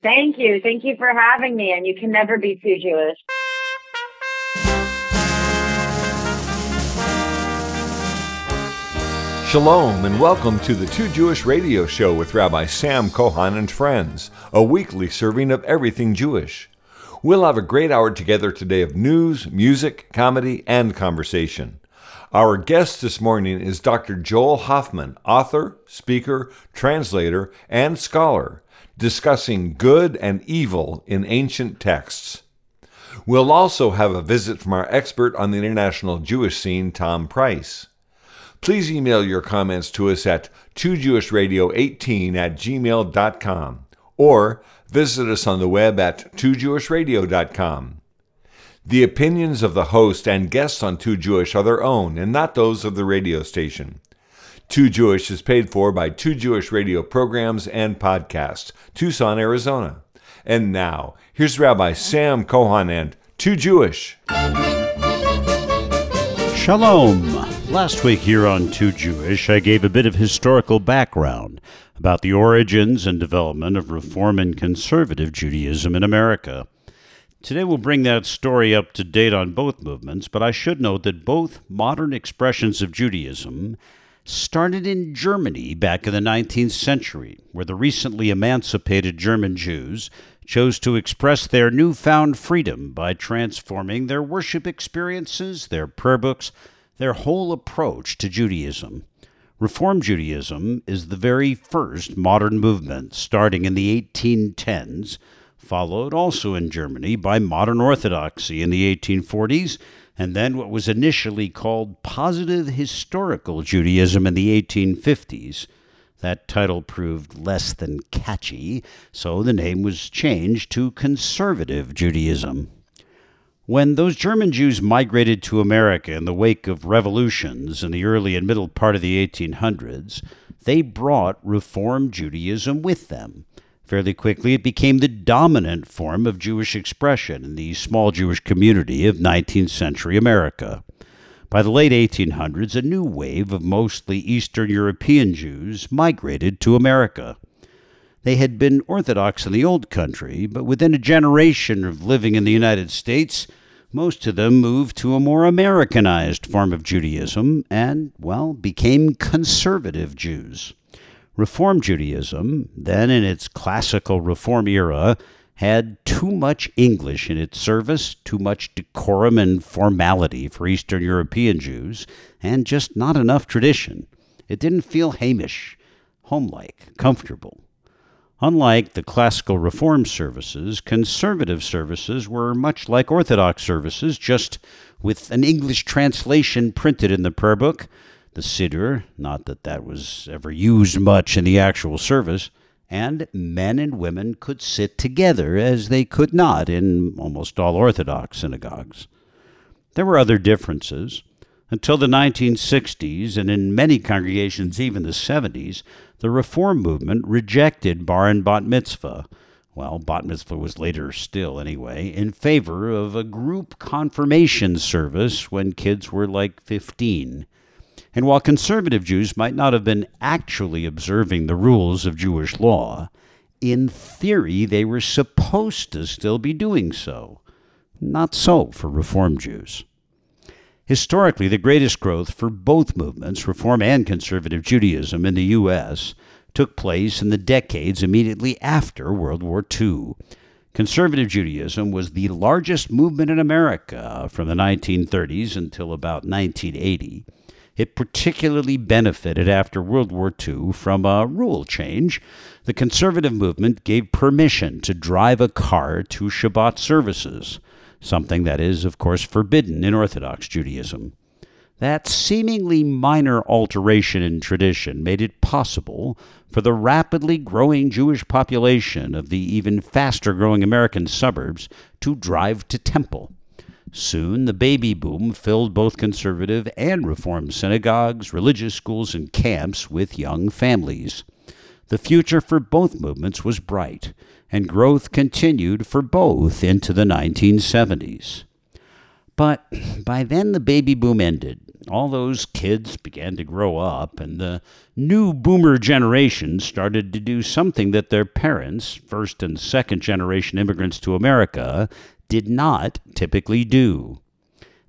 Thank you. Thank you for having me. And you can never be too Jewish. Shalom and welcome to the Too Jewish Radio Show with Rabbi Sam Cohon and friends, a weekly serving of everything Jewish. We'll have a great hour together today of news, music, comedy, and conversation. Our guest this morning is Dr. Joel Hoffman, author, speaker, translator, and scholar, discussing good and evil in ancient texts. We'll also have a visit from our expert on the international Jewish scene, Tom Price. Please email your comments to us at toojewishradio18 at gmail.com or visit us on the web at toojewishradio.com. The opinions of the host and guests on Too Jewish are their own and not those of the radio station. Too Jewish is paid for by Two Jewish radio programs and podcasts, Tucson, Arizona. And now, here's Rabbi Sam Cohon and Too Jewish. Shalom. Last week here on Too Jewish, I gave a bit of historical background about the origins and development of Reform and Conservative Judaism in America. Today we'll bring that story up to date on both movements, but I should note that both modern expressions of Judaism started in Germany back in the 19th century, where the recently emancipated German Jews chose to express their newfound freedom by transforming their worship experiences, their prayer books, their whole approach to Judaism. Reform Judaism is the very first modern movement, starting in the 1810s, followed also in Germany by modern Orthodoxy in the 1840s, and then what was initially called Positive Historical Judaism in the 1850s. That title proved less than catchy, so the name was changed to Conservative Judaism. When those German Jews migrated to America in the wake of revolutions in the early and middle part of the 1800s, they brought Reform Judaism with them. Fairly quickly, it became the dominant form of Jewish expression in the small Jewish community of 19th century America. By the late 1800s, a new wave of mostly Eastern European Jews migrated to America. They had been Orthodox in the Old Country, but within a generation of living in the United States, most of them moved to a more Americanized form of Judaism and, well, became conservative Jews. Reform Judaism, then in its classical Reform era, had too much English in its service, too much decorum and formality for Eastern European Jews, and just not enough tradition. It didn't feel Haimish, homelike, comfortable. Unlike the classical Reform services, conservative services were much like Orthodox services, just with an English translation printed in the prayer book, the Siddur, not that that was ever used much in the actual service, and men and women could sit together as they could not in almost all Orthodox synagogues. There were other differences. Until the 1960s, and in many congregations even the 70s, the Reform movement rejected bar and bat mitzvah. Well, bat mitzvah was later still, anyway, in favor of a group confirmation service when kids were like 15. And while conservative Jews might not have been actually observing the rules of Jewish law, in theory they were supposed to still be doing so. Not so for Reform Jews. Historically, the greatest growth for both movements, Reform and Conservative Judaism, in the U.S., took place in the decades immediately after World War II. Conservative Judaism was the largest movement in America from the 1930s until about 1980. It particularly benefited after World War II from a rule change. The conservative movement gave permission to drive a car to Shabbat services something that is, of course, forbidden in Orthodox Judaism. That seemingly minor alteration in tradition made it possible for the rapidly growing Jewish population of the even faster growing American suburbs to drive to temple. Soon, the baby boom filled both conservative and reform synagogues, religious schools, and camps with young families. The future for both movements was bright, and growth continued for both into the 1970s. But by then the baby boom ended, all those kids began to grow up, and the new boomer generation started to do something that their parents, first and second generation immigrants to America, did not typically do.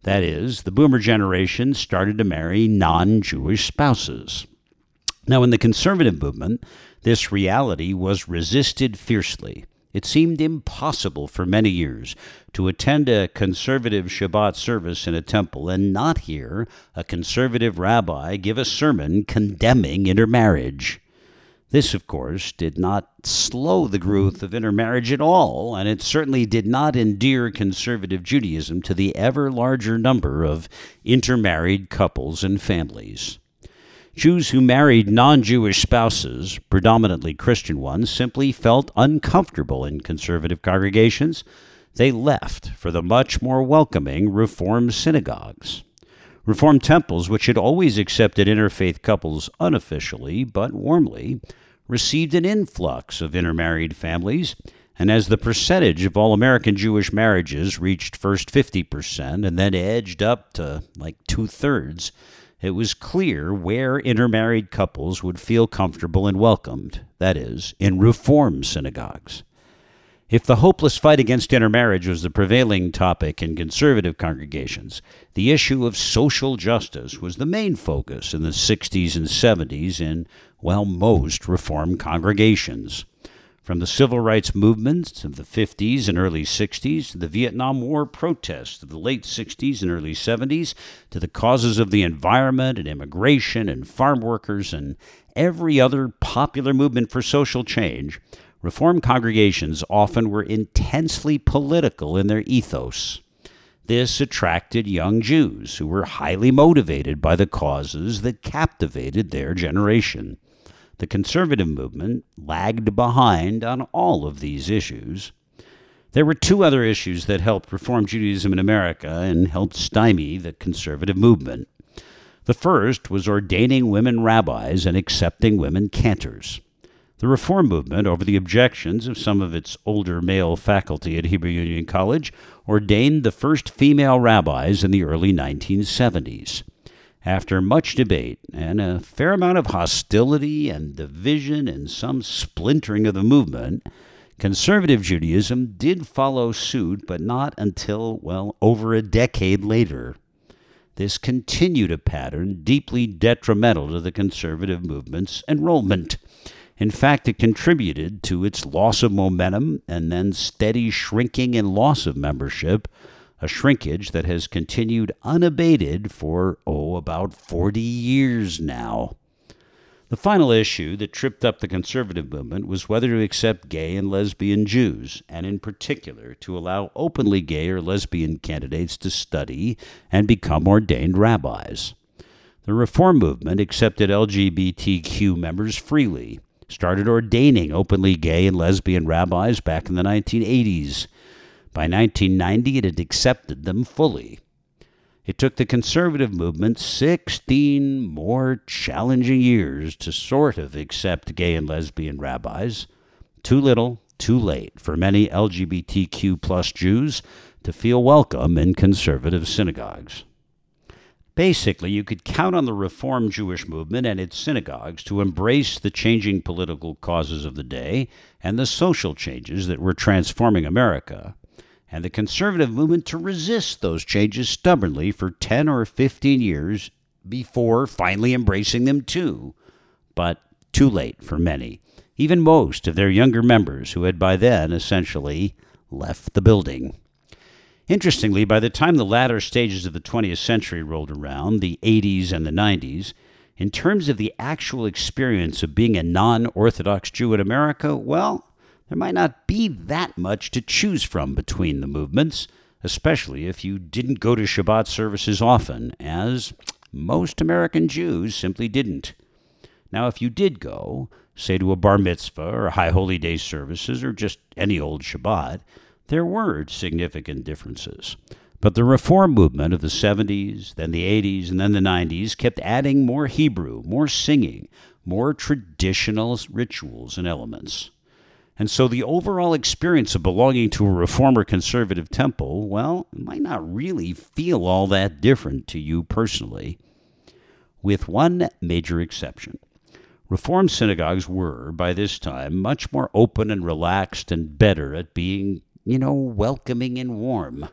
That is, the boomer generation started to marry non Jewish spouses. Now, in the conservative movement, this reality was resisted fiercely. It seemed impossible for many years to attend a conservative Shabbat service in a temple and not hear a conservative rabbi give a sermon condemning intermarriage. This, of course, did not slow the growth of intermarriage at all, and it certainly did not endear conservative Judaism to the ever larger number of intermarried couples and families. Jews who married non Jewish spouses, predominantly Christian ones, simply felt uncomfortable in conservative congregations. They left for the much more welcoming Reform synagogues. Reform temples, which had always accepted interfaith couples unofficially but warmly, received an influx of intermarried families, and as the percentage of all American Jewish marriages reached first 50% and then edged up to like two thirds, it was clear where intermarried couples would feel comfortable and welcomed, that is, in Reform synagogues. If the hopeless fight against intermarriage was the prevailing topic in conservative congregations, the issue of social justice was the main focus in the 60s and 70s in, well, most Reform congregations. From the civil rights movements of the 50s and early 60s, to the Vietnam War protests of the late 60s and early 70s, to the causes of the environment and immigration and farm workers and every other popular movement for social change, Reform congregations often were intensely political in their ethos. This attracted young Jews who were highly motivated by the causes that captivated their generation. The conservative movement lagged behind on all of these issues. There were two other issues that helped reform Judaism in America and helped stymie the conservative movement. The first was ordaining women rabbis and accepting women cantors. The reform movement, over the objections of some of its older male faculty at Hebrew Union College, ordained the first female rabbis in the early 1970s. After much debate and a fair amount of hostility and division and some splintering of the movement, conservative Judaism did follow suit, but not until, well, over a decade later. This continued a pattern deeply detrimental to the conservative movement's enrollment. In fact, it contributed to its loss of momentum and then steady shrinking and loss of membership a shrinkage that has continued unabated for, oh, about 40 years now. The final issue that tripped up the conservative movement was whether to accept gay and lesbian Jews, and in particular to allow openly gay or lesbian candidates to study and become ordained rabbis. The Reform movement accepted LGBTQ members freely, started ordaining openly gay and lesbian rabbis back in the 1980s, by 1990, it had accepted them fully. It took the conservative movement 16 more challenging years to sort of accept gay and lesbian rabbis. Too little, too late for many LGBTQ plus Jews to feel welcome in conservative synagogues. Basically, you could count on the Reform Jewish movement and its synagogues to embrace the changing political causes of the day and the social changes that were transforming America and the conservative movement to resist those changes stubbornly for 10 or 15 years before finally embracing them too. But too late for many, even most of their younger members who had by then essentially left the building. Interestingly, by the time the latter stages of the 20th century rolled around, the 80s and the 90s, in terms of the actual experience of being a non Orthodox Jew in America, well, there might not be that much to choose from between the movements, especially if you didn't go to Shabbat services often, as most American Jews simply didn't. Now, if you did go, say to a bar mitzvah or high holy day services or just any old Shabbat, there were significant differences. But the reform movement of the 70s, then the 80s, and then the 90s kept adding more Hebrew, more singing, more traditional rituals and elements. And so the overall experience of belonging to a reformer conservative temple, well, might not really feel all that different to you personally. with one major exception. Reform synagogues were, by this time, much more open and relaxed and better at being, you know, welcoming and warm.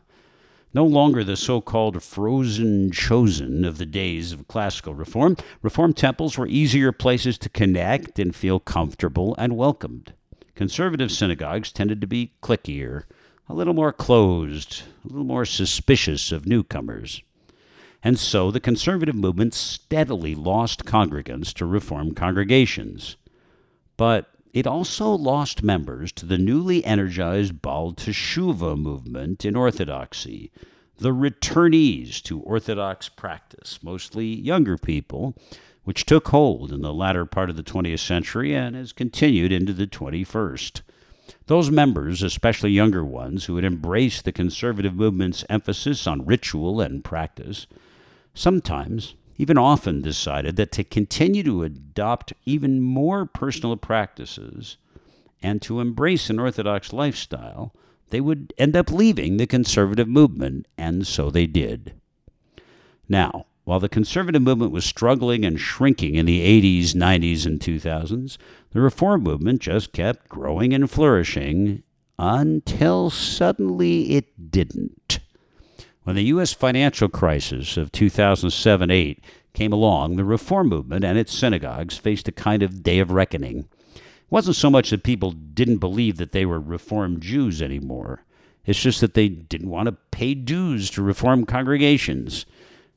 No longer the so called frozen chosen of the days of classical reform, reform temples were easier places to connect and feel comfortable and welcomed. Conservative synagogues tended to be cliquier, a little more closed, a little more suspicious of newcomers and so the conservative movement steadily lost congregants to Reform congregations. But it also lost members to the newly energized Baal Teshuva movement in Orthodoxy, the returnees to Orthodox practice, mostly younger people, which took hold in the latter part of the 20th century and has continued into the 21st. Those members, especially younger ones, who had embraced the conservative movement's emphasis on ritual and practice, sometimes, even often, decided that to continue to adopt even more personal practices and to embrace an Orthodox lifestyle, they would end up leaving the conservative movement, and so they did. Now, while the conservative movement was struggling and shrinking in the 80s, 90s, and 2000s, the reform movement just kept growing and flourishing until suddenly it didn't. When the U.S. financial crisis of 2007 8 came along, the reform movement and its synagogues faced a kind of day of reckoning. It wasn't so much that people didn't believe that they were Reformed Jews anymore, it's just that they didn't want to pay dues to Reform congregations.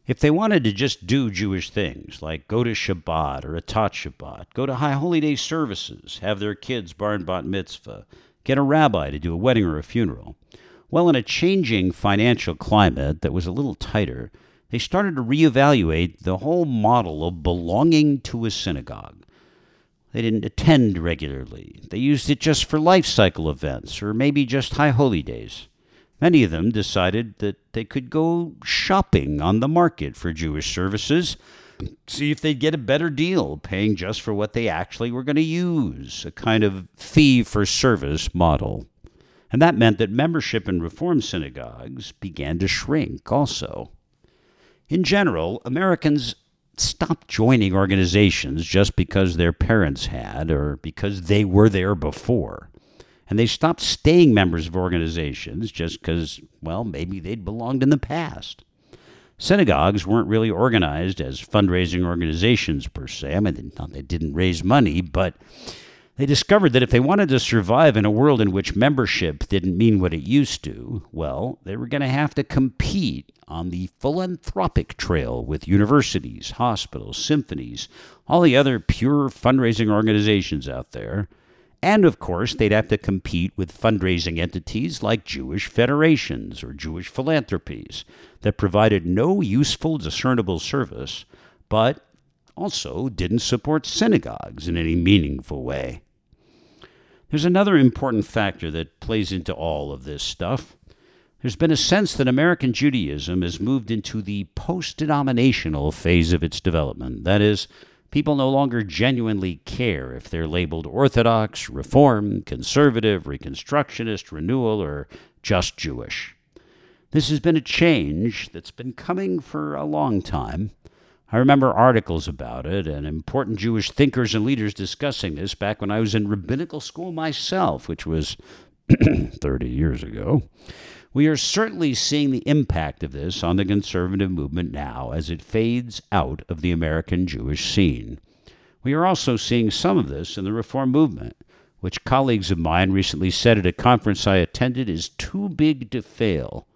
If they wanted to just do Jewish things, like go to Shabbat or Tot Shabbat, go to High Holy Day services, have their kids bar and bat mitzvah, get a rabbi to do a wedding or a funeral, well, in a changing financial climate that was a little tighter, they started to reevaluate the whole model of belonging to a synagogue. They didn't attend regularly. They used it just for life cycle events or maybe just high holy days. Many of them decided that they could go shopping on the market for Jewish services, see if they'd get a better deal, paying just for what they actually were going to use, a kind of fee for service model. And that meant that membership in Reform synagogues began to shrink also. In general, Americans stopped joining organizations just because their parents had or because they were there before. And they stopped staying members of organizations just because, well, maybe they'd belonged in the past. Synagogues weren't really organized as fundraising organizations per se. I mean, they didn't raise money, but they discovered that if they wanted to survive in a world in which membership didn't mean what it used to, well, they were going to have to compete on the philanthropic trail with universities, hospitals, symphonies, all the other pure fundraising organizations out there. And of course, they'd have to compete with fundraising entities like Jewish federations or Jewish philanthropies that provided no useful, discernible service, but also didn't support synagogues in any meaningful way. There's another important factor that plays into all of this stuff. There's been a sense that American Judaism has moved into the post denominational phase of its development. That is, people no longer genuinely care if they're labeled Orthodox, Reform, Conservative, Reconstructionist, Renewal, or just Jewish. This has been a change that's been coming for a long time. I remember articles about it and important Jewish thinkers and leaders discussing this back when I was in rabbinical school myself, which was 30 years ago. We are certainly seeing the impact of this on the conservative movement now as it fades out of the American Jewish scene. We are also seeing some of this in the Reform movement, which colleagues of mine recently said at a conference I attended is too big to fail.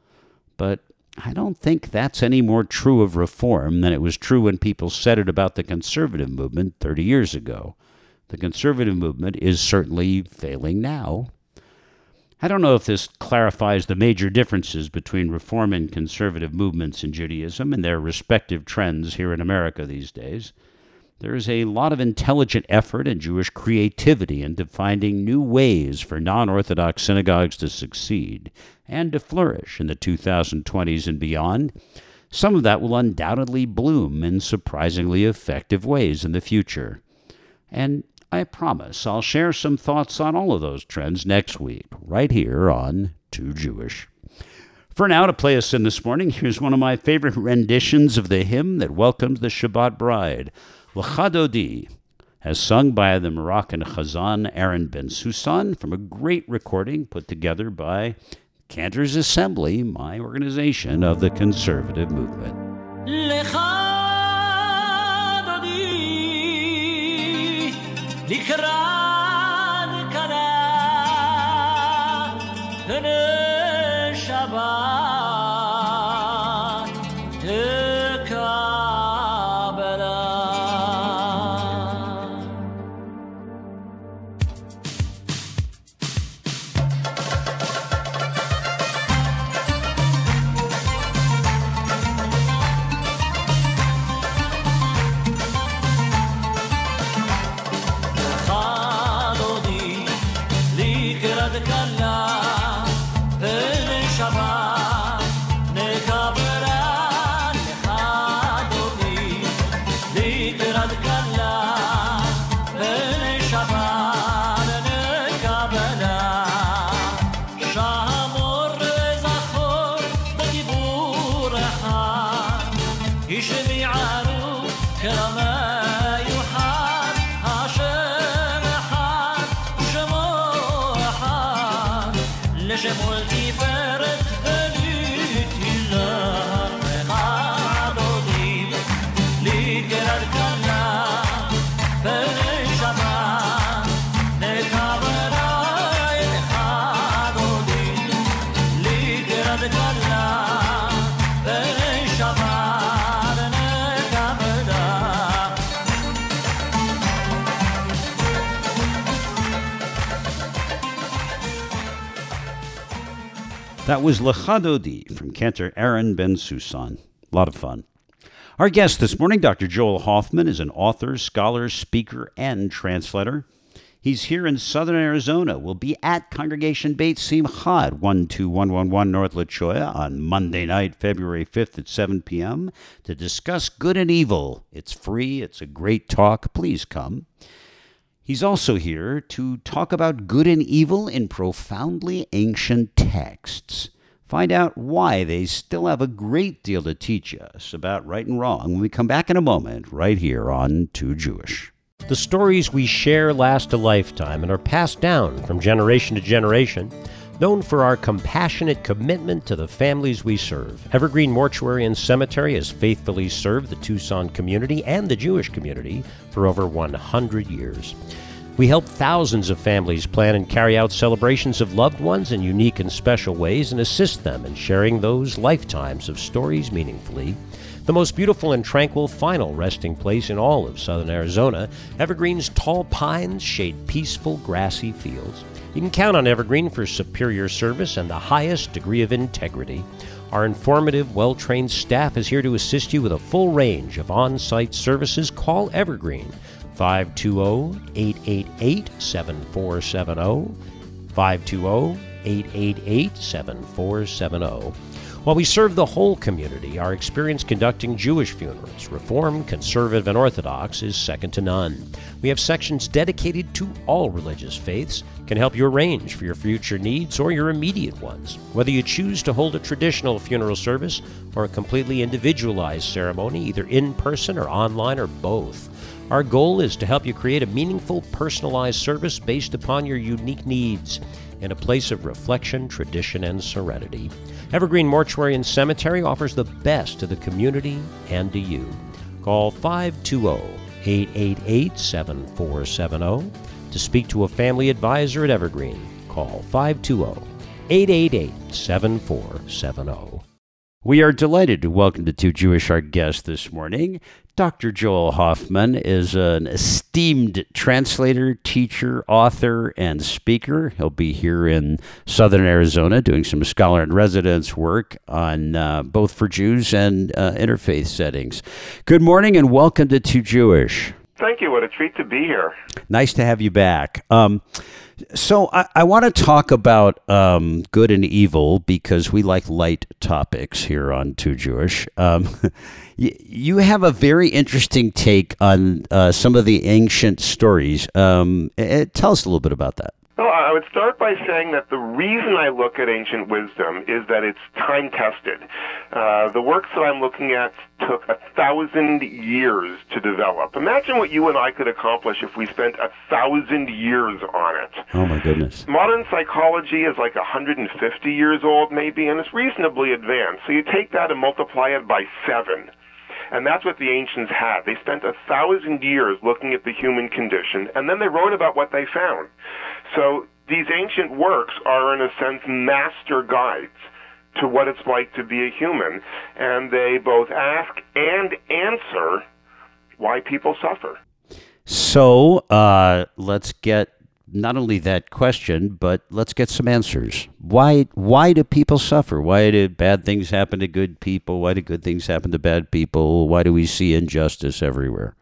But I don't think that's any more true of reform than it was true when people said it about the conservative movement 30 years ago. The conservative movement is certainly failing now. I don't know if this clarifies the major differences between reform and conservative movements in Judaism and their respective trends here in America these days. There is a lot of intelligent effort and Jewish creativity into finding new ways for non Orthodox synagogues to succeed and to flourish in the 2020s and beyond. Some of that will undoubtedly bloom in surprisingly effective ways in the future. And I promise I'll share some thoughts on all of those trends next week, right here on Too Jewish. For now, to play us in this morning, here's one of my favorite renditions of the hymn that welcomes the Shabbat bride, Lecha Dodi, as sung by the Moroccan Chazan Aaron Bensoussan from a great recording put together by Cantor's Assembly, my organization of the conservative movement. That was Lecha Dodi from Cantor Aaron Bensoussan. A lot of fun. Our guest this morning, Dr. Joel Hoffman, is an author, scholar, speaker, and translator. He's here in southern Arizona. We'll be at Congregation Beit Simcha at 12111 North La on Monday night, February 5th at 7 p.m. to discuss good and evil. It's free, it's a great talk. Please come. He's also here to talk about good and evil in profoundly ancient texts. Find out why they still have a great deal to teach us about right and wrong when we come back in a moment, right here on Too Jewish. The stories we share last a lifetime and are passed down from generation to generation known for our compassionate commitment to the families we serve. Evergreen Mortuary and Cemetery has faithfully served the Tucson community and the Jewish community for over 100 years. We help thousands of families plan and carry out celebrations of loved ones in unique and special ways and assist them in sharing those lifetimes of stories meaningfully. The most beautiful and tranquil final resting place in all of southern Arizona, Evergreen's tall pines shade peaceful grassy fields. You can count on Evergreen for superior service and the highest degree of integrity. Our informative, well trained staff is here to assist you with a full range of on site services. Call Evergreen 520 888 7470. 520 888 7470. While we serve the whole community, our experience conducting Jewish funerals, Reform, Conservative, and Orthodox, is second to none. We have sections dedicated to all religious faiths, can help you arrange for your future needs or your immediate ones. Whether you choose to hold a traditional funeral service or a completely individualized ceremony, either in person or online or both. Our goal is to help you create a meaningful, personalized service based upon your unique needs in a place of reflection, tradition, and serenity. Evergreen Mortuary and Cemetery offers the best to the community and to you. Call 520 888 7470 to speak to a family advisor at Evergreen. Call 520 888 7470. We are delighted to welcome the two Jewish our guests this morning. Dr. Joel Hoffman is an esteemed translator, teacher, author, and speaker. He'll be here in southern Arizona doing some scholar in residence work on uh, both for Jews and uh, interfaith settings. Good morning and welcome to Too Jewish. Thank you. What a treat to be here. Nice to have you back. Um, so I, I want to talk about um, good and evil because we like light topics here on Too Jewish. Um, you have a very interesting take on uh, some of the ancient stories. Um, tell us a little bit about that. Well, I would start by saying that the reason I look at ancient wisdom is that it's time tested. Uh, the works that I'm looking at took a thousand years to develop. Imagine what you and I could accomplish if we spent a thousand years on it. Oh my goodness. Modern psychology is like 150 years old, maybe, and it's reasonably advanced. So you take that and multiply it by seven. And that's what the ancients had. They spent a thousand years looking at the human condition, and then they wrote about what they found. So these ancient works are, in a sense, master guides to what it's like to be a human, and they both ask and answer why people suffer. So uh, let's get not only that question, but let's get some answers. Why why do people suffer? Why do bad things happen to good people? Why do good things happen to bad people? Why do we see injustice everywhere?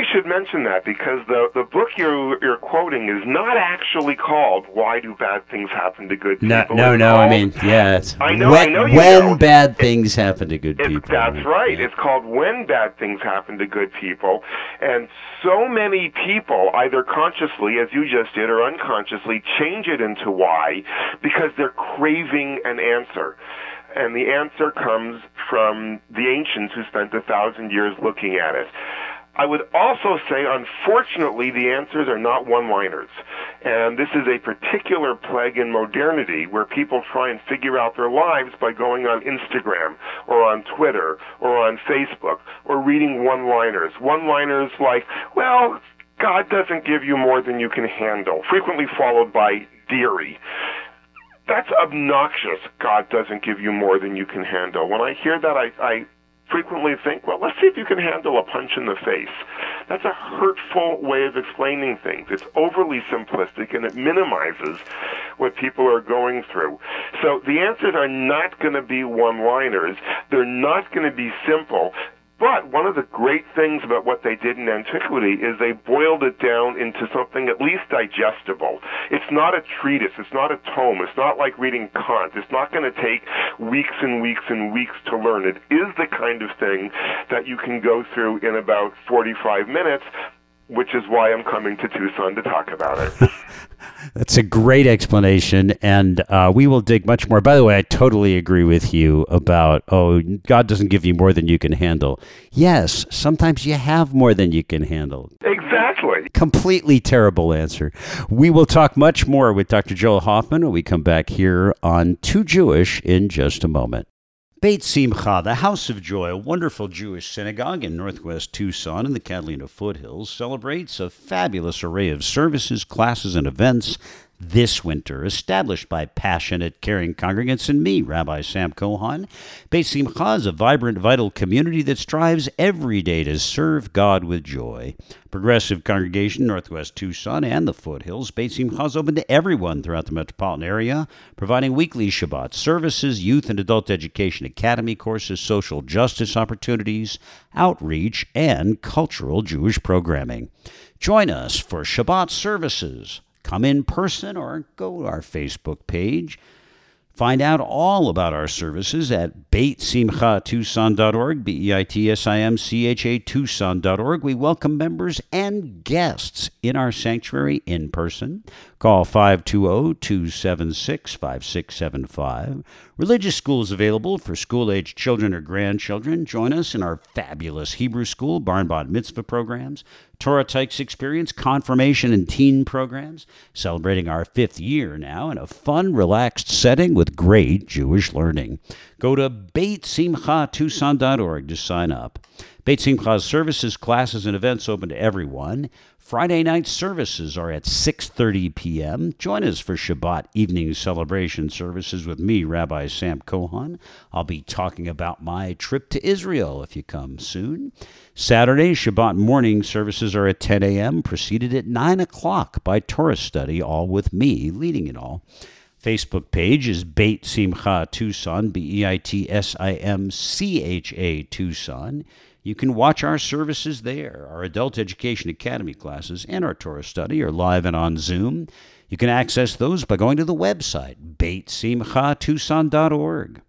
You should mention that because the the book you're you're quoting is not actually called "Why Do Bad Things Happen to Good No, People." no, It's no. I mean, yeah. It's I know, when, I know you when know. bad things happen to good It's, people. that's right. Yeah. It's called When Bad Things Happen to Good People. And so many people, either consciously, as you just did, or unconsciously, change it into why because they're craving an answer. And the answer comes from the ancients who spent a thousand years looking at it. I would also say, unfortunately, the answers are not one-liners. And this is a particular plague in modernity where people try and figure out their lives by going on Instagram or on Twitter or on Facebook or reading one-liners. One-liners like, well, God doesn't give you more than you can handle, frequently followed by dearie. That's obnoxious. God doesn't give you more than you can handle. When I hear that, I, I frequently think, well, let's see if you can handle a punch in the face. That's a hurtful way of explaining things. It's overly simplistic and it minimizes what people are going through. So the answers are not going to be one liners. They're not going to be simple. But one of the great things about what they did in antiquity is they boiled it down into something at least digestible. It's not a treatise. It's not a tome. It's not like reading Kant. It's not going to take weeks and weeks and weeks to learn. It is the kind of thing that you can go through in about 45 minutes, which is why I'm coming to Tucson to talk about it. That's a great explanation, and uh, we will dig much more. By the way, I totally agree with you about oh, God doesn't give you more than you can handle. Yes, sometimes you have more than you can handle. exactly. Completely terrible answer. We will talk much more with Dr. Joel Hoffman when we come back here on Too Jewish in just a moment. Beit Simcha, the House of Joy, a wonderful Jewish synagogue in northwest Tucson in the Catalina foothills, celebrates a fabulous array of services, classes, and events this winter, established by passionate, caring congregants and me, Rabbi Sam Cohon. Beit Simcha is a vibrant, vital community that strives every day to serve God with joy. Progressive congregation, Northwest Tucson and the foothills, Beit Simcha is open to everyone throughout the metropolitan area, providing weekly Shabbat services, youth and adult education academy courses, social justice opportunities, outreach, and cultural Jewish programming. Join us for Shabbat services come in person or go to our Facebook page. Find out all about our services at beitsimchatucson.org, B E I T S I M C H A Tucson.org. We welcome members and guests in our sanctuary in person. Call 520 276 5675. Religious schools available for school aged children or grandchildren. Join us in our fabulous Hebrew school, Barn Bat Mitzvah programs, Torah Tykes Experience, confirmation and teen programs, celebrating our fifth year now in a fun, relaxed setting with great Jewish learning. Go to BeitSimchaTucson.org to sign up. Beit Simcha's services, classes, and events open to everyone. Friday night services are at 6:30 p.m. Join us for Shabbat evening celebration services with me, Rabbi Sam Cohon. I'll be talking about my trip to Israel if you come soon. Saturday Shabbat morning services are at 10 a.m. preceded at 9 o'clock by Torah study, all with me leading it all. Facebook page is Beit Simcha Tucson, B E I T S I M C H A Tucson. You can watch our services there. Our Adult Education Academy classes and our Torah study are live and on Zoom. You can access those by going to the website, beitsimchatucson.org.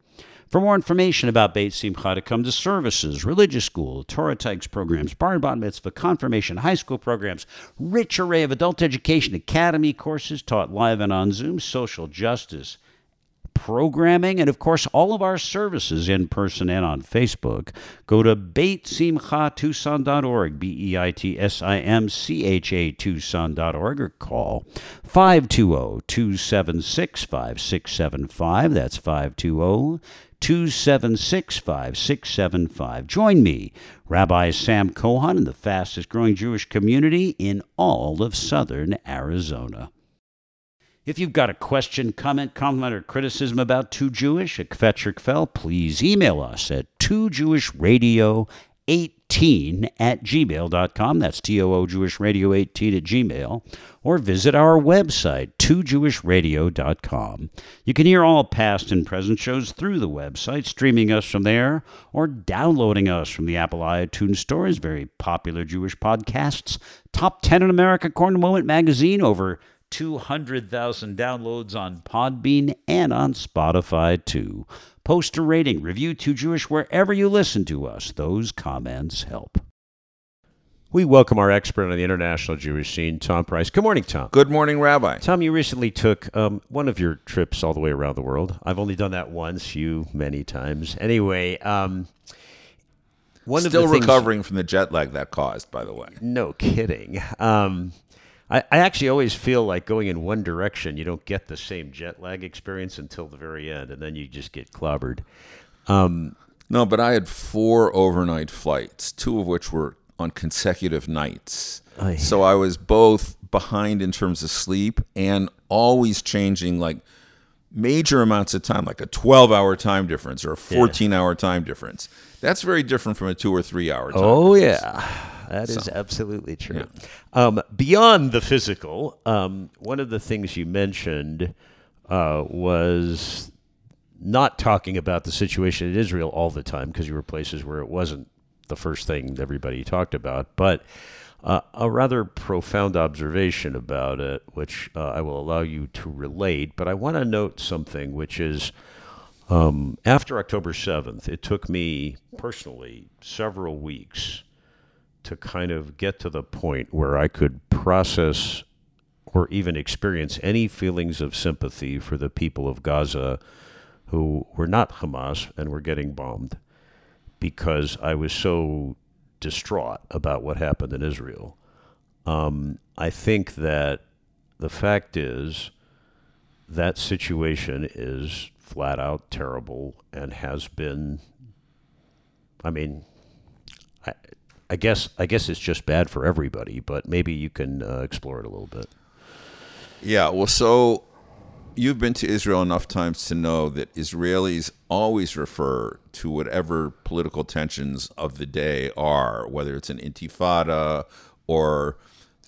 For more information about Beit Simcha, to come to services, religious school, Torah Tykes programs, Bar and Bat Mitzvah, confirmation, high school programs, rich array of adult education academy courses taught live and on Zoom, social justice, programming, and of course, all of our services in person and on Facebook, go to beitsimchatucson.org, B E I T S I M C H A Tucson.org, or call 520 276 5675. That's 520 276 5675. Join me, Rabbi Sam Cohon, in the fastest growing Jewish community in all of southern Arizona. If you've got a question, comment, compliment, or criticism about Too Jewish at Kvetch or Kvell, please email us at toojewishradio18 at gmail.com. That's T-O-O Jewish Radio 18 at gmail. Or visit our website, toojewishradio.com. You can hear all past and present shows through the website, streaming us from there, or downloading us from the Apple iTunes Store as very popular Jewish podcasts. Top 10 in America, to Moment Magazine, over 200,000 downloads on Podbean and on Spotify too. Post a rating, review Too Jewish wherever you listen to us. Those comments help. We welcome our expert on the international Jewish scene, Tom Price. Good morning, Tom. Good morning, Rabbi. Tom, you recently took um, one of your trips all the way around the world. I've only done that once, you many times. Anyway, um, one Still of the things- recovering from the jet lag that caused, by the way. No kidding. Um, I, I actually always feel like going in one direction, you don't get the same jet lag experience until the very end, and then you just get clobbered. Um, No, but I had four overnight flights, two of which were on consecutive nights. Aye. So I was both behind in terms of sleep and always changing like major amounts of time, like a 12 hour time difference or a 14 hour time difference. That's very different from a two or three hour time. Oh difference. yeah, that is absolutely true. Um, beyond the physical, um, one of the things you mentioned uh, was not talking about the situation in Israel all the time because you were places where it wasn't the first thing everybody talked about, but. Uh, a rather profound observation about it, which uh, I will allow you to relate, but I want to note something, which is um, after October 7th, it took me personally several weeks to kind of get to the point where I could process or even experience any feelings of sympathy for the people of Gaza who were not Hamas and were getting bombed because I was so distraught about what happened in Israel. Um, I think that the fact is that situation is flat out terrible and has been. I mean, I, I guess I guess it's just bad for everybody, but maybe you can uh, explore it a little bit. Yeah, well, so you've been to Israel enough times to know that Israelis always refer to whatever political tensions of the day are, whether it's an intifada or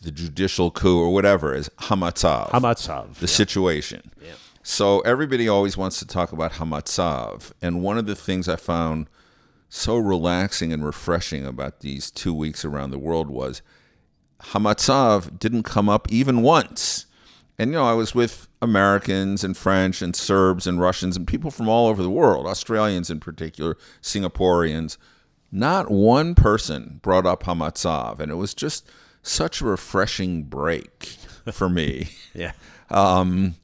the judicial coup or whatever, as hamatzav. Hamatzav. the situation. Yeah. So everybody always wants to talk about hamatzav, and one of the things I found so relaxing and refreshing about these two weeks around the world was hamatzav didn't come up even once. And you know, I was with Americans and French and Serbs and Russians and people from all over the world, Australians in particular, Singaporeans. Not one person brought up Hamatzav, and it was just such a refreshing break for me. Yeah. Um,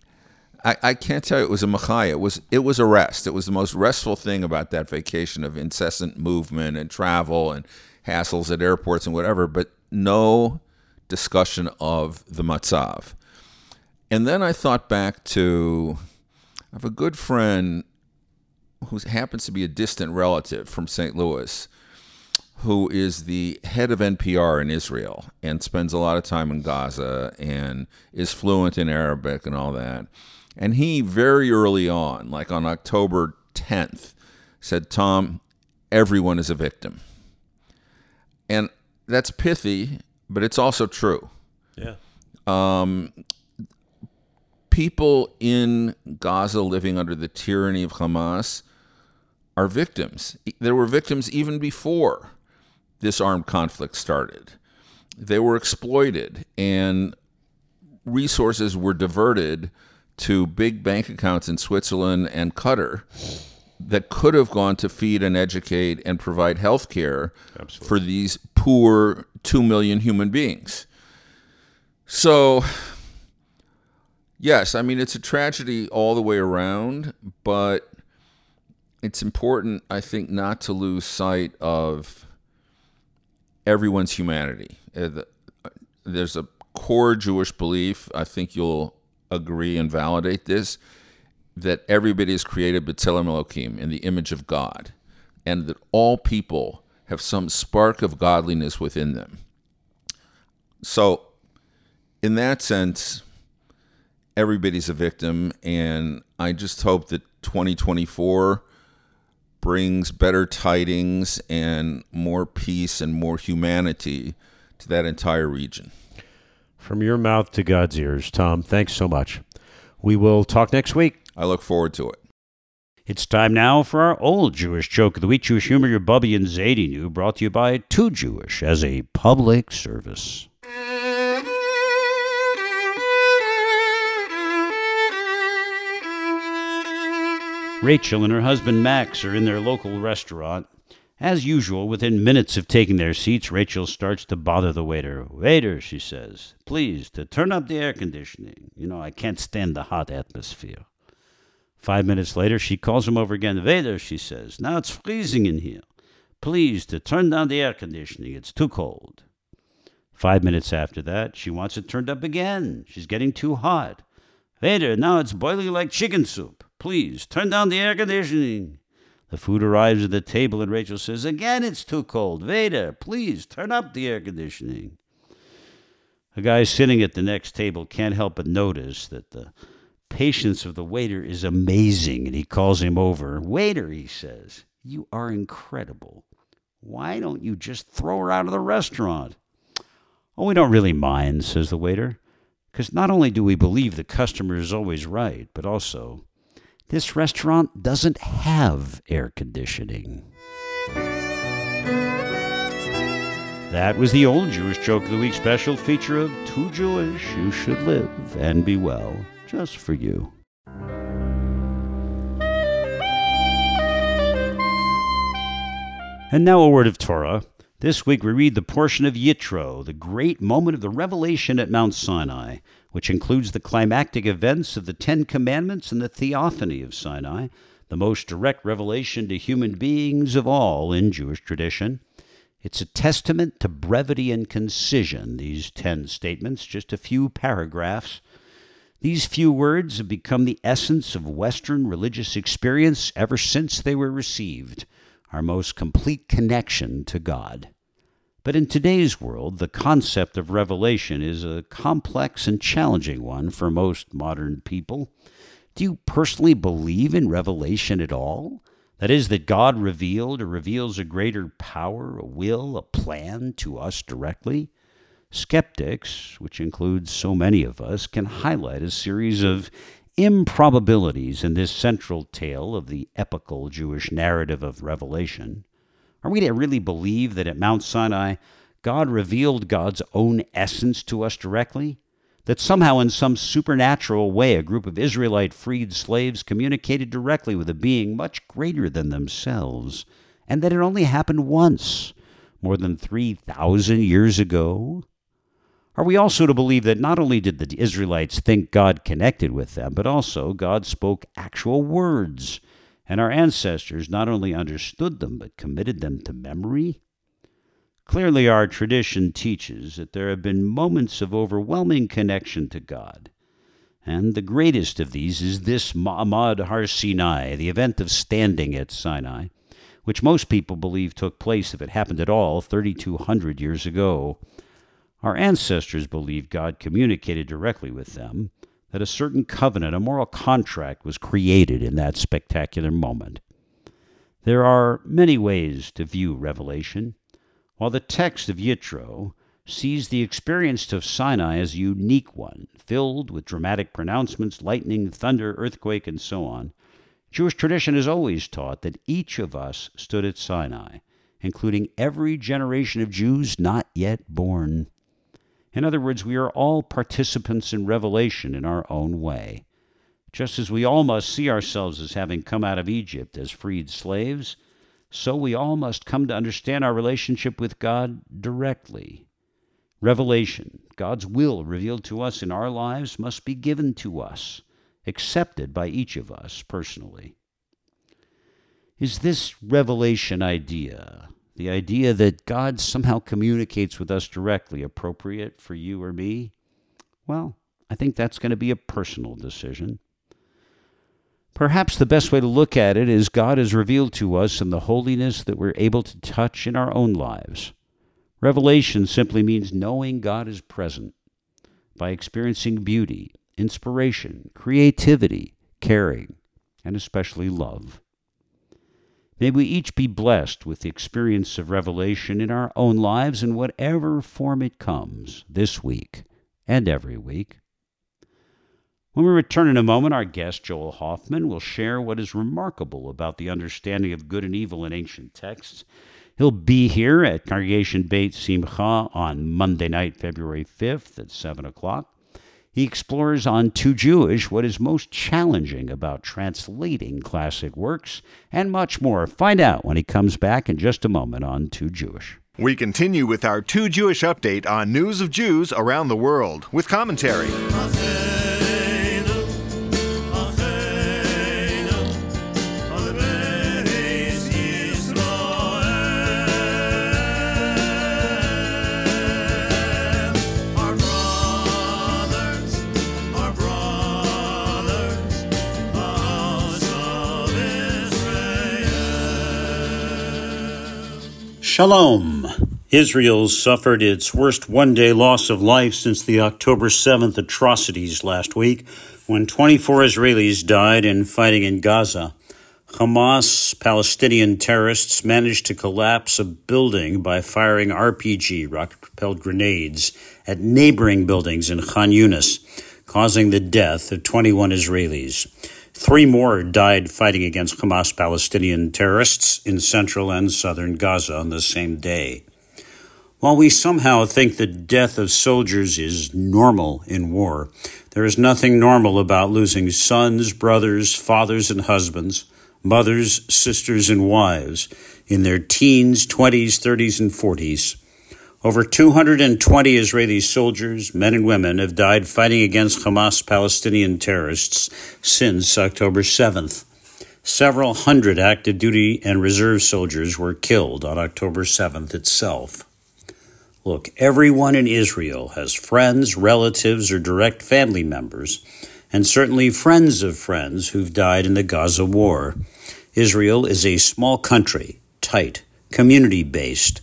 I, I can't tell you it was a machaya. It was it was a rest. It was the most restful thing about that vacation of incessant movement and travel and hassles at airports and whatever, but no discussion of the matzav. And then I thought back to I have a good friend who happens to be a distant relative from St. Louis who is the head of NPR in Israel and spends a lot of time in Gaza and is fluent in Arabic and all that. And he very early on, like on October 10th, said, Tom, everyone is a victim. And that's pithy, but it's also true. Yeah. Um, people in Gaza living under the tyranny of Hamas are victims. There were victims even before this armed conflict started. They were exploited, and resources were diverted to big bank accounts in Switzerland and Qatar that could have gone to feed and educate and provide health care for these poor 2 million human beings. So, yes, I mean, it's a tragedy all the way around, but it's important, I think, not to lose sight of everyone's humanity. Uh, there's a core Jewish belief, I think you'll agree and validate this, that everybody is created b'tselem Elohim, in the image of God, and that all people have some spark of godliness within them. So, in that sense, everybody's a victim, and I just hope that 2024 brings better tidings and more peace and more humanity to that entire region. From your mouth to God's ears, Tom, thanks so much. We will talk next week. I look forward to it. It's time now for our old Jewish joke of the week. Jewish humor, your Bubby and Zadie Knew, brought to you by Too Jewish as a public service. Rachel and her husband Max are in their local restaurant. As usual, within minutes of taking their seats, Rachel starts to bother the waiter. Waiter, she says, please, to turn up the air conditioning. You know, I can't stand the hot atmosphere. Five minutes later, she calls him over again. Waiter, she says, now it's freezing in here. Please, to turn down the air conditioning. It's too cold. Five minutes after that, she wants it turned up again. She's getting too hot. Waiter, now it's boiling like chicken soup. Please, turn down the air conditioning. The food arrives at the table, and Rachel says, Again, it's too cold. Waiter, please, turn up the air conditioning. A guy sitting at the next table can't help but notice that the patience of the waiter is amazing, and he calls him over. Waiter, he says, You are incredible. Why don't you just throw her out of the restaurant? Oh, we don't really mind, says the waiter, because not only do we believe the customer is always right, but also this restaurant doesn't have air conditioning. That was the old Jewish Joke of the Week special feature of Too Jewish, You Should Live and Be Well, just for you. And now a word of Torah. This week we read the portion of Yitro, the great moment of the revelation at Mount Sinai, which includes the climactic events of the Ten Commandments and the Theophany of Sinai, the most direct revelation to human beings of all in Jewish tradition. It's a testament to brevity and concision, these ten statements, just a few paragraphs. These few words have become the essence of Western religious experience ever since they were received our most complete connection to God. But in today's world, the concept of revelation is a complex and challenging one for most modern people. Do you personally believe in revelation at all? That is, that God revealed or reveals a greater power, a will, a plan to us directly? Skeptics, which includes so many of us, can highlight a series of improbabilities in this central tale of the epical Jewish narrative of Revelation? Are we to really believe that at Mount Sinai, God revealed God's own essence to us directly? That somehow, in some supernatural way, a group of Israelite freed slaves communicated directly with a being much greater than themselves, and that it only happened once, more than 3,000 years ago? Are we also to believe that not only did the Israelites think God connected with them, but also God spoke actual words, and our ancestors not only understood them, but committed them to memory? Clearly, our tradition teaches that there have been moments of overwhelming connection to God. And the greatest of these is this Ma'amad Har Sinai, the event of standing at Sinai, which most people believe took place, if it happened at all, 3,200 years ago. Our ancestors believed God communicated directly with them, that a certain covenant, a moral contract, was created in that spectacular moment. There are many ways to view Revelation. While the text of Yitro sees the experience of Sinai as a unique one, filled with dramatic pronouncements, lightning, thunder, earthquake, and so on, Jewish tradition has always taught that each of us stood at Sinai, including every generation of Jews not yet born. In other words, we are all participants in revelation in our own way. Just as we all must see ourselves as having come out of Egypt as freed slaves, so we all must come to understand our relationship with God directly. Revelation, God's will revealed to us in our lives, must be given to us, accepted by each of us personally. Is this revelation idea, the idea that God somehow communicates with us directly, appropriate for you or me? Well, I think that's going to be a personal decision. Perhaps the best way to look at it is God has revealed to us in the holiness that we're able to touch in our own lives. Revelation simply means knowing God is present by experiencing beauty, inspiration, creativity, caring, and especially love. May we each be blessed with the experience of revelation in our own lives in whatever form it comes this week and every week. When we return in a moment, our guest, Joel Hoffman, will share what is remarkable about the understanding of good and evil in ancient texts. He'll be here at Congregation Beit Simcha on Monday night, February 5th at 7 o'clock. He explores on Too Jewish what is most challenging about translating classic works and much more. Find out when he comes back in just a moment on Too Jewish. We continue with our Too Jewish update on news of Jews around the world with commentary. Shalom. Israel suffered its worst one day loss of life since the October 7th atrocities last week when 24 Israelis died in fighting in Gaza. Hamas Palestinian terrorists managed to collapse a building by firing RPG, rocket propelled grenades, at neighboring buildings in Khan Yunis, causing the death of 21 Israelis. Three more died fighting against Hamas Palestinian terrorists in central and southern Gaza on the same day. While we somehow think the death of soldiers is normal in war, there is nothing normal about losing sons, brothers, fathers, and husbands, mothers, sisters, and wives in their teens, 20s, 30s, and 40s over 220 Israeli soldiers, men and women, have died fighting against Hamas Palestinian terrorists since October 7th. Several hundred active duty and reserve soldiers were killed on October 7th itself. Look, everyone in Israel has friends, relatives, or direct family members, and certainly friends of friends who've died in the Gaza war. Israel is a small country, tight, community based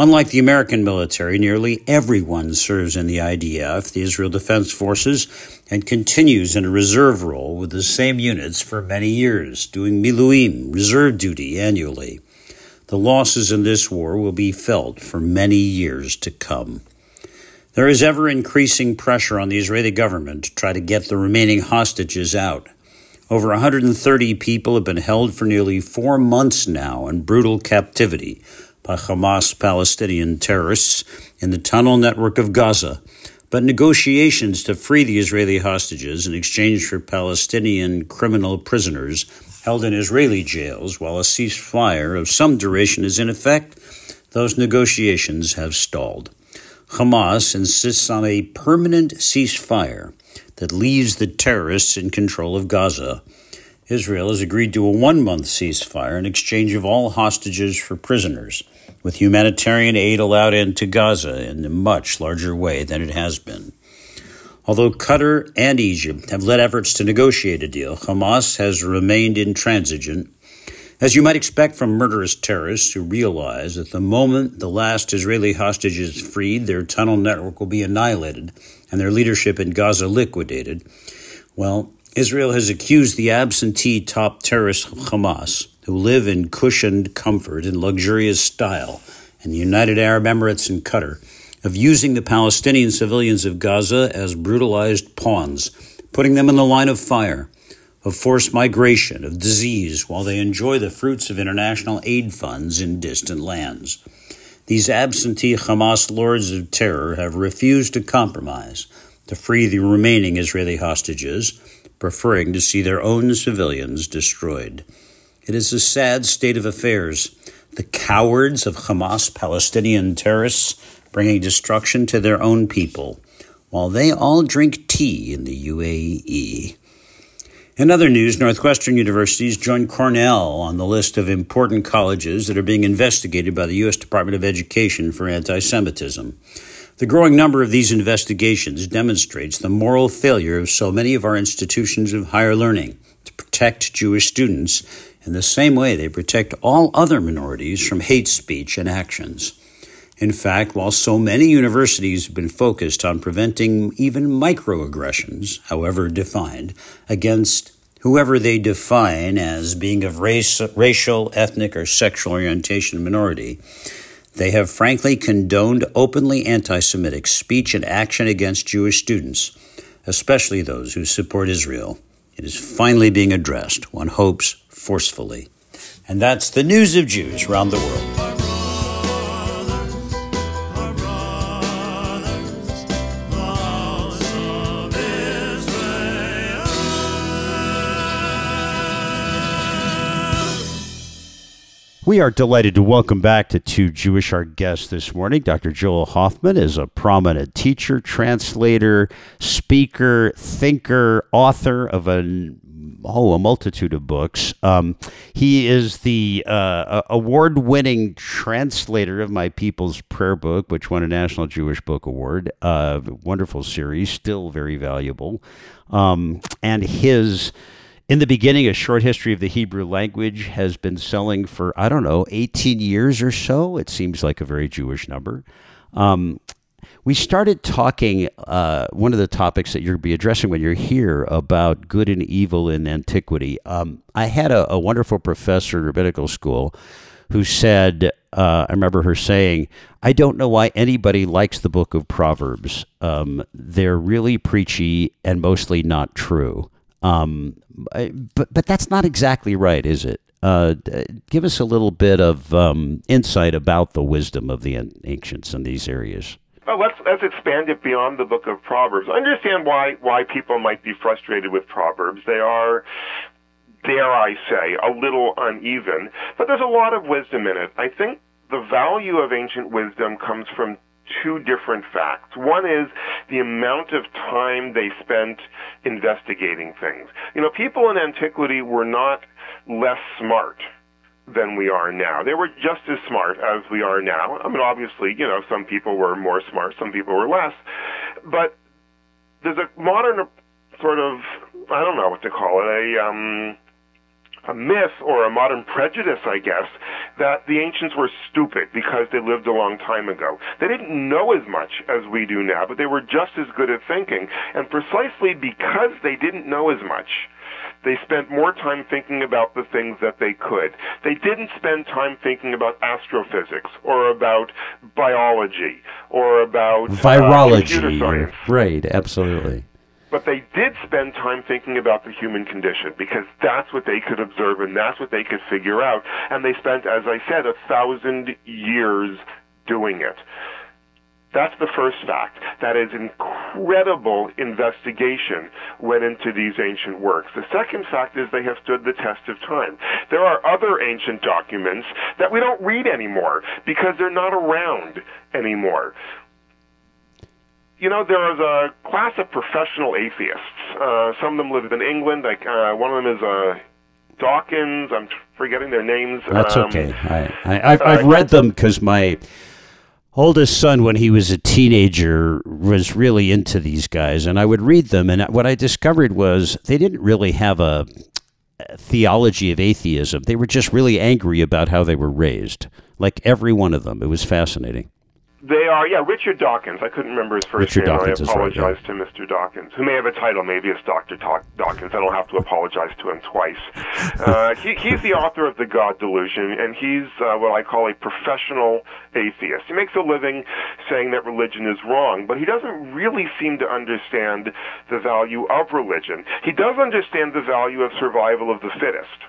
Unlike the American military, nearly everyone serves in the IDF, the Israel Defense Forces, and continues in a reserve role with the same units for many years, doing miluim, reserve duty, annually. The losses in this war will be felt for many years to come. There is ever increasing pressure on the Israeli government to try to get the remaining hostages out. Over 130 people have been held for nearly four months now in brutal captivity by Hamas Palestinian terrorists in the tunnel network of Gaza, but negotiations to free the Israeli hostages in exchange for Palestinian criminal prisoners held in Israeli jails while a ceasefire of some duration is in effect, those negotiations have stalled. Hamas insists on a permanent ceasefire that leaves the terrorists in control of Gaza Israel has agreed to a one month ceasefire in exchange of all hostages for prisoners, with humanitarian aid allowed into Gaza in a much larger way than it has been. Although Qatar and Egypt have led efforts to negotiate a deal, Hamas has remained intransigent. As you might expect from murderous terrorists who realize that the moment the last Israeli hostage is freed, their tunnel network will be annihilated and their leadership in Gaza liquidated, well, Israel has accused the absentee top terrorists Hamas, who live in cushioned comfort and luxurious style in the United Arab Emirates and Qatar, of using the Palestinian civilians of Gaza as brutalized pawns, putting them in the line of fire, of forced migration, of disease, while they enjoy the fruits of international aid funds in distant lands. These absentee Hamas lords of terror have refused to compromise to free the remaining Israeli hostages preferring to see their own civilians destroyed. It is a sad state of affairs. The cowards of Hamas Palestinian terrorists bringing destruction to their own people, while they all drink tea in the UAE. In other news, Northwestern universities joined Cornell on the list of important colleges that are being investigated by the U.S. Department of Education for anti Semitism. The growing number of these investigations demonstrates the moral failure of so many of our institutions of higher learning to protect Jewish students in the same way they protect all other minorities from hate speech and actions. In fact, while so many universities have been focused on preventing even microaggressions, however defined, against whoever they define as being of race, racial, ethnic, or sexual orientation minority, they have frankly condoned openly anti Semitic speech and action against Jewish students, especially those who support Israel. It is finally being addressed, one hopes, forcefully. And that's the news of Jews around the world. We are delighted to welcome back to Too Jewish our guest this morning. Dr. Joel Hoffman is a prominent teacher, translator, speaker, thinker, author of a oh a multitude of books. Um, he is the uh, award-winning translator of My People's Prayer Book, which won a National Jewish Book Award. Uh, wonderful series, still very valuable, um, and his in the beginning, A Short History of the Hebrew Language has been selling for, I don't know, 18 years or so. It seems like a very Jewish number. Um, we started talking, uh, one of the topics that you'll be addressing when you're here about good and evil in antiquity. Um, I had a, a, wonderful professor in rabbinical school who said, uh, I remember her saying, I don't know why anybody likes the book of Proverbs. Um, they're really preachy and mostly not true. Um, but but that's not exactly right, is it? Uh, give us a little bit of um, insight about the wisdom of the ancients in these areas. Well, let's let's expand it beyond the book of Proverbs. Understand why why people might be frustrated with Proverbs. They are dare I say, a little uneven, but there's a lot of wisdom in it. I think the value of ancient wisdom comes from two different facts. One is the amount of time they spent investigating things. You know, people in antiquity were not less smart than we are now. They were just as smart as we are now. I mean, obviously, you know, some people were more smart, some people were less. But there's a modern sort of, I don't know what to call it, a, um, a myth or a modern prejudice, I guess, that the ancients were stupid because they lived a long time ago. They didn't know as much as we do now, but they were just as good at thinking. And precisely because they didn't know as much, they spent more time thinking about the things that they could. They didn't spend time thinking about astrophysics or about biology or about uh, virology. Uh, right, absolutely. But they did spend time thinking about the human condition because that's what they could observe and that's what they could figure out. And they spent, as I said, a thousand years doing it. That's the first fact. That is incredible investigation went into these ancient works. The second fact is they have stood the test of time. There are other ancient documents that we don't read anymore because they're not around anymore you know, there is a class of professional atheists. Uh, some of them live in England. Like uh, one of them is uh, Dawkins. I'm forgetting their names. That's um, okay. I, I, have read them because my oldest son, when he was a teenager, was really into these guys, and I would read them. And what I discovered was they didn't really have a theology of atheism. They were just really angry about how they were raised. Like every one of them. It was fascinating. They are, yeah, Richard Dawkins. I couldn't remember his first Richard name. Dawkins I apologize right, yeah. to Mr. Dawkins, who may have a title. Maybe it's Dr. Dawkins. I don't have to apologize to him twice. Uh, he, he's the author of The God Delusion, and he's uh, what I call a professional atheist. He makes a living saying that religion is wrong, but he doesn't really seem to understand the value of religion. He does understand the value of survival of the fittest.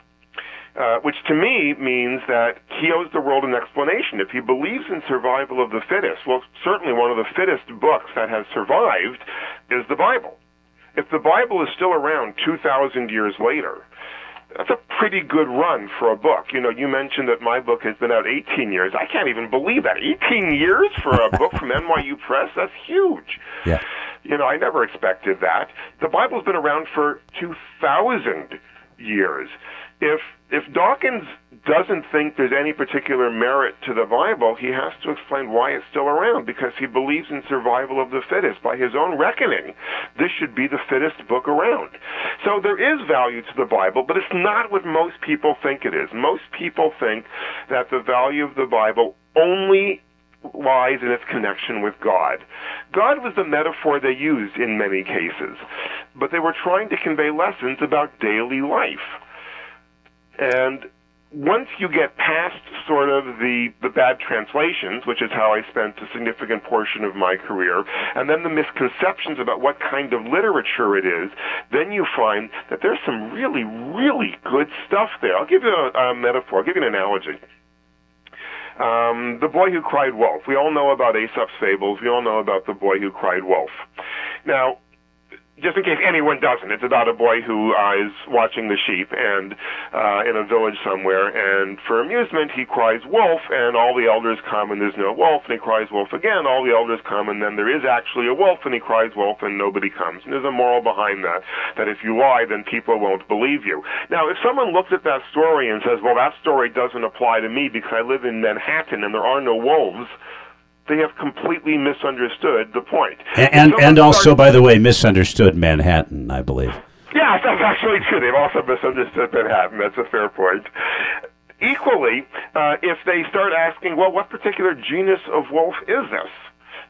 Uh, which to me means that he owes the world an explanation. If he believes in survival of the fittest, well, certainly one of the fittest books that has survived is the Bible. if the Bible is still around 2,000 years later, that's a pretty good run for a book. You know, you mentioned that my book has been out 18 years. I can't even believe that. 18 years for a book from NYU Press? That's huge. Yeah. You know, I never expected that. The Bible's been around for 2,000 years. If if Dawkins doesn't think there's any particular merit to the Bible, he has to explain why it's still around because he believes in survival of the fittest. By his own reckoning, this should be the fittest book around. So there is value to the Bible, but it's not what most people think it is. Most people think that the value of the Bible only lies in its connection with God. God was the metaphor they used in many cases, but they were trying to convey lessons about daily life. And once you get past sort of the, the bad translations, which is how I spent a significant portion of my career, and then the misconceptions about what kind of literature it is, then you find that there's some really, really good stuff there. I'll give you a, a metaphor, I'll give you an analogy. Um, the boy who cried wolf. We all know about Aesop's fables. We all know about the boy who cried wolf. Now, just in case anyone doesn't, it's about a boy who uh, is watching the sheep and uh, in a village somewhere, and for amusement he cries wolf, and all the elders come and there's no wolf, and he cries wolf again. All the elders come, and then there is actually a wolf, and he cries wolf, and nobody comes. And there's a moral behind that that if you lie, then people won't believe you. Now, if someone looks at that story and says, "Well, that story doesn't apply to me because I live in Manhattan and there are no wolves," they have completely misunderstood the point. And and, and also, by the way, misunderstood Manhattan, I believe. Yeah, that's actually true. They've also misunderstood Manhattan. That's a fair point. Equally, uh, if they start asking, well, what particular genus of wolf is this?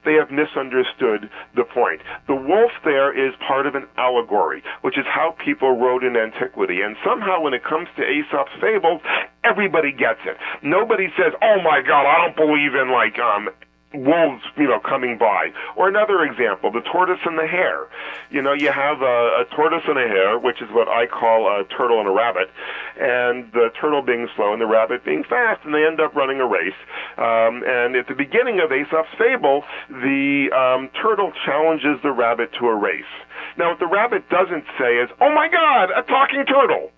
They have misunderstood the point. The wolf there is part of an allegory, which is how people wrote in antiquity. And somehow when it comes to Aesop's fables, everybody gets it. Nobody says, oh my god, I don't believe in like, um, wolves, you know, coming by. Or another example, the tortoise and the hare. You know, you have a, a tortoise and a hare, which is what I call a turtle and a rabbit, and the turtle being slow and the rabbit being fast, and they end up running a race. Um, and at the beginning of Aesop's fable, the um, turtle challenges the rabbit to a race. Now, what the rabbit doesn't say is, "Oh my God, a talking turtle."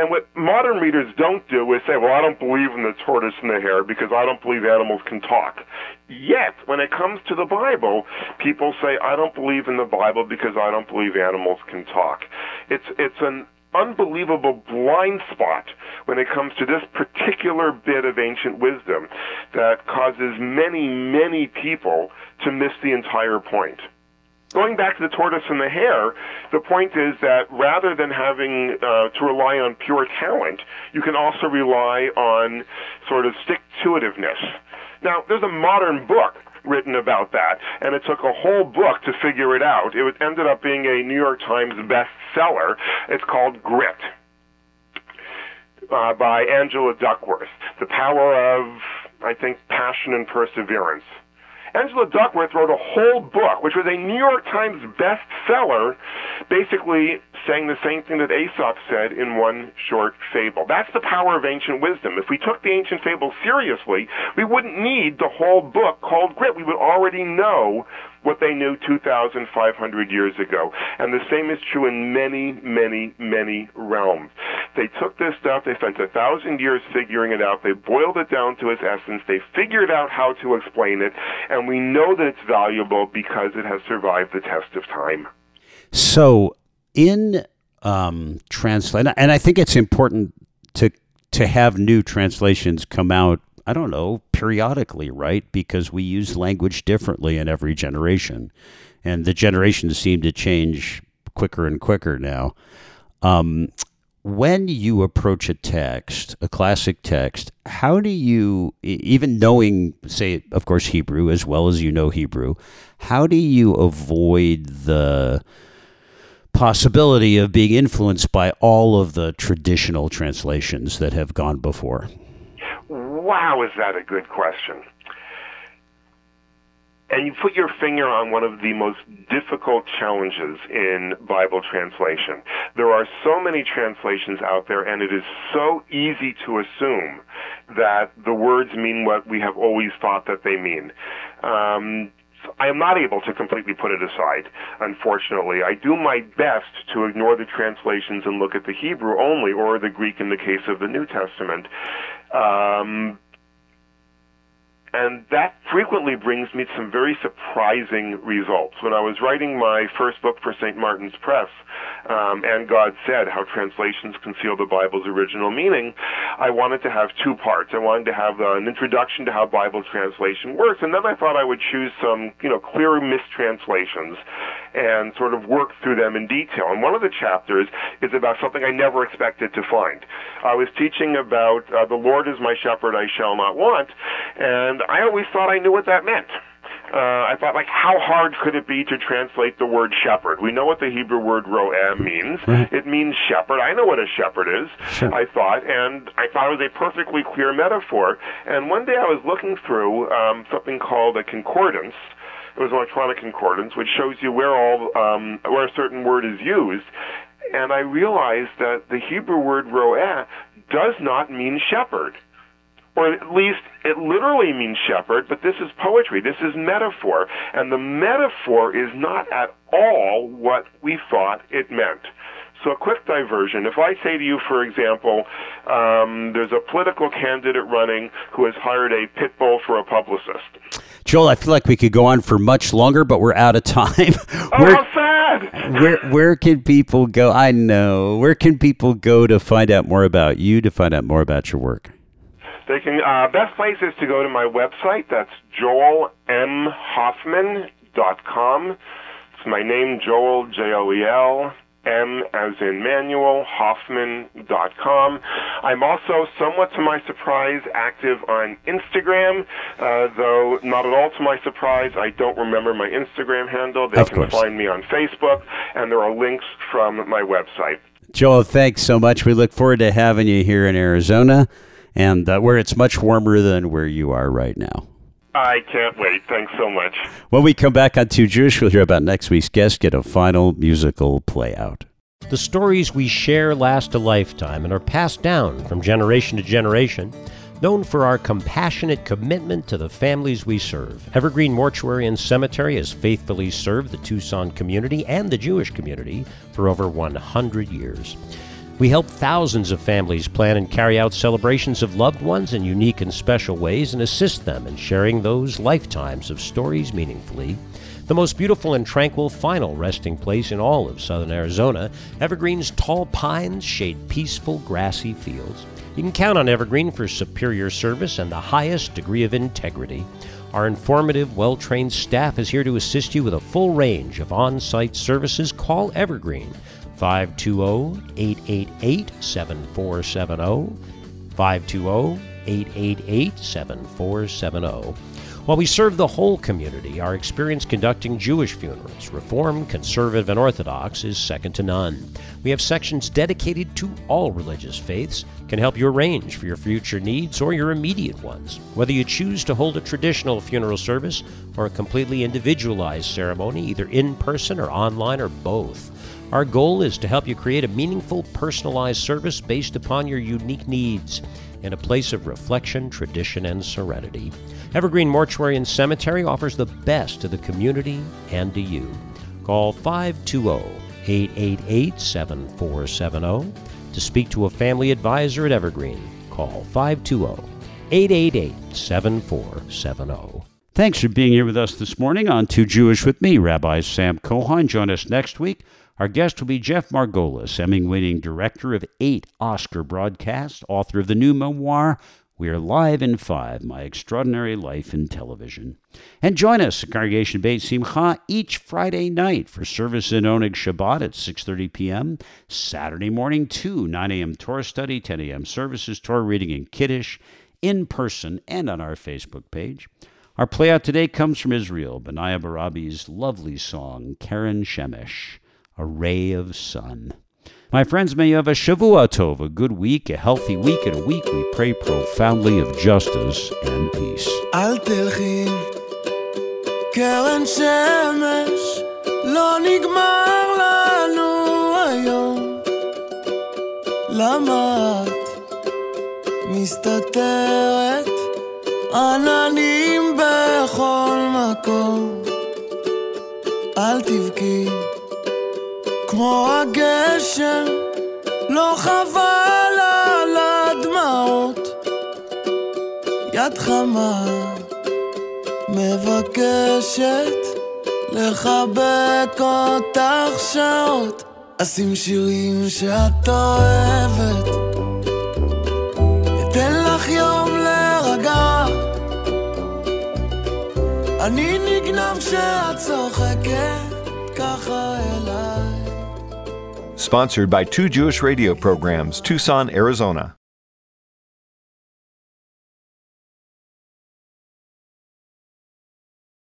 And what modern readers don't do is say, well, I don't believe in the tortoise and the hare because I don't believe animals can talk. Yet, when it comes to the Bible, people say, I don't believe in the Bible because I don't believe animals can talk. It's, it's an unbelievable blind spot when it comes to this particular bit of ancient wisdom that causes many, many people to miss the entire point going back to the tortoise and the hare, the point is that rather than having uh, to rely on pure talent, you can also rely on sort of stick-to-itiveness. Now, there's a modern book written about that, and it took a whole book to figure it out. It ended up being a New York Times bestseller. It's called Grit. Uh, by Angela Duckworth. The power of, I think, passion and perseverance. Angela Duckworth wrote a whole book, which was a New York Times bestseller, basically saying the same thing that Aesop said in one short fable. That's the power of ancient wisdom. If we took the ancient fable seriously, we wouldn't need the whole book called Grit. We would already know what they knew 2,500 years ago. And the same is true in many, many, many realms. They took this stuff, they spent a thousand years figuring it out, they boiled it down to its essence, they figured out how to explain it, and we know that it's valuable because it has survived the test of time. So, in um, translate, and I think it's important to to have new translations come out I don't know, periodically, right? Because we use language differently in every generation. And the generations seem to change quicker and quicker now. Um, when you approach a text, a classic text, how do you, even knowing, say, of course, Hebrew as well as you know Hebrew, how do you avoid the possibility of being influenced by all of the traditional translations that have gone before? Wow, is that a good question? And you put your finger on one of the most difficult challenges in Bible translation. There are so many translations out there, and it is so easy to assume that the words mean what we have always thought that they mean. Um, I am not able to completely put it aside, unfortunately. I do my best to ignore the translations and look at the Hebrew only, or the Greek in the case of the New Testament. Um, and that frequently brings me some very surprising results. When I was writing my first book for St. Martin's Press, um, and God said how translations conceal the Bible's original meaning, I wanted to have two parts. I wanted to have uh, an introduction to how Bible translation works, and then I thought I would choose some, you know, clear mistranslations and sort of work through them in detail. And one of the chapters is about something I never expected to find. I was teaching about uh, the Lord is my shepherd, I shall not want, and I always thought I knew what that meant. Uh, I thought, like, how hard could it be to translate the word shepherd? We know what the Hebrew word ro'eh means. Right. It means shepherd. I know what a shepherd is, Sure. I thought, and I thought it was a perfectly clear metaphor. And one day I was looking through um, something called a concordance. It was an electronic concordance, which shows you where all um, where a certain word is used. And I realized that the Hebrew word ro'eh does not mean shepherd or at least it literally means shepherd, but this is poetry. This is metaphor. And the metaphor is not at all what we thought it meant. So, a quick diversion. If I say to you, for example, um, there's a political candidate running who has hired a pit bull for a publicist. Joel, I feel like we could go on for much longer, but we're out of time. Oh, where, how sad! where where can people go? I know. Where can people go to find out more about you, to find out more about your work? They can. Uh, best place is to go to my website. That's joelmhoffman.com. It's my name, Joel J O E L M as in Manuel Hoffman.com. I'm also, somewhat to my surprise, active on Instagram, uh, though not at all to my surprise, I don't remember my Instagram handle. They Of can course. find me on Facebook, and there are links from my website. Joel, thanks so much. We look forward to having you here in Arizona, and uh, where it's much warmer than where you are right now. I can't wait. Thanks so much. When we come back on Too Jewish, we'll hear about next week's guest get a final musical play out. The stories we share last a lifetime and are passed down from generation to generation. Known for our compassionate commitment to the families we serve, Evergreen Mortuary and Cemetery has faithfully served the Tucson community and the Jewish community for over 100 years. We help thousands of families plan and carry out celebrations of loved ones in unique and special ways and assist them in sharing those lifetimes of stories meaningfully. The most beautiful and tranquil final resting place in all of southern Arizona, Evergreen's tall pines shade peaceful grassy fields. You can count on Evergreen for superior service and the highest degree of integrity. Our informative, well trained staff is here to assist you with a full range of on site services. Call Evergreen 520 888 7470. 520 888 7470. While we serve the whole community, our experience conducting Jewish funerals, Reform, Conservative, and Orthodox, is second to none. We have sections dedicated to all religious faiths, can help you arrange for your future needs or your immediate ones. Whether you choose to hold a traditional funeral service or a completely individualized ceremony, either in person or online or both. Our goal is to help you create a meaningful, personalized service based upon your unique needs in a place of reflection, tradition, and serenity. Evergreen Mortuary and Cemetery offers the best to the community and to you. Call 520 888 7470 to speak to a family advisor at Evergreen. Call 520 888 7470. Thanks for being here with us this morning on Too Jewish with me, Rabbi Sam Cohon. Join us next week. Our guest will be Jeff Margolis, Emmy winning director of eight Oscar broadcasts, author of the new memoir, We Are Live in Five My Extraordinary Life in Television. And join us at Congregation Beit Simcha each Friday night for service in Oneg Shabbat at 6.30 p.m., Saturday morning too, 9 a.m. Torah study, 10 a.m. services, Torah reading and Kiddush, in person and on our Facebook page. Our play out today comes from Israel, Benaiah Barabi's lovely song, Keren Shemesh, A Ray of Sun. My friends, may you have a Shavua Tov, a good week, a healthy week, and a week we pray profoundly of justice and peace. אל תלכי, קרן שמש, לא נגמר לנו היום. למה את מסתתרת, עננים בכל מקום? אל תבכי כמו הגשם, לא חבל על הדמעות. יד חמה מבקשת לחבק אותך שעות. אשים שירים שאת אוהבת, אתן לך יום להירגע. אני נגנב כשאת צוחקת ככה. Sponsored by Too Jewish radio programs, Tucson, Arizona.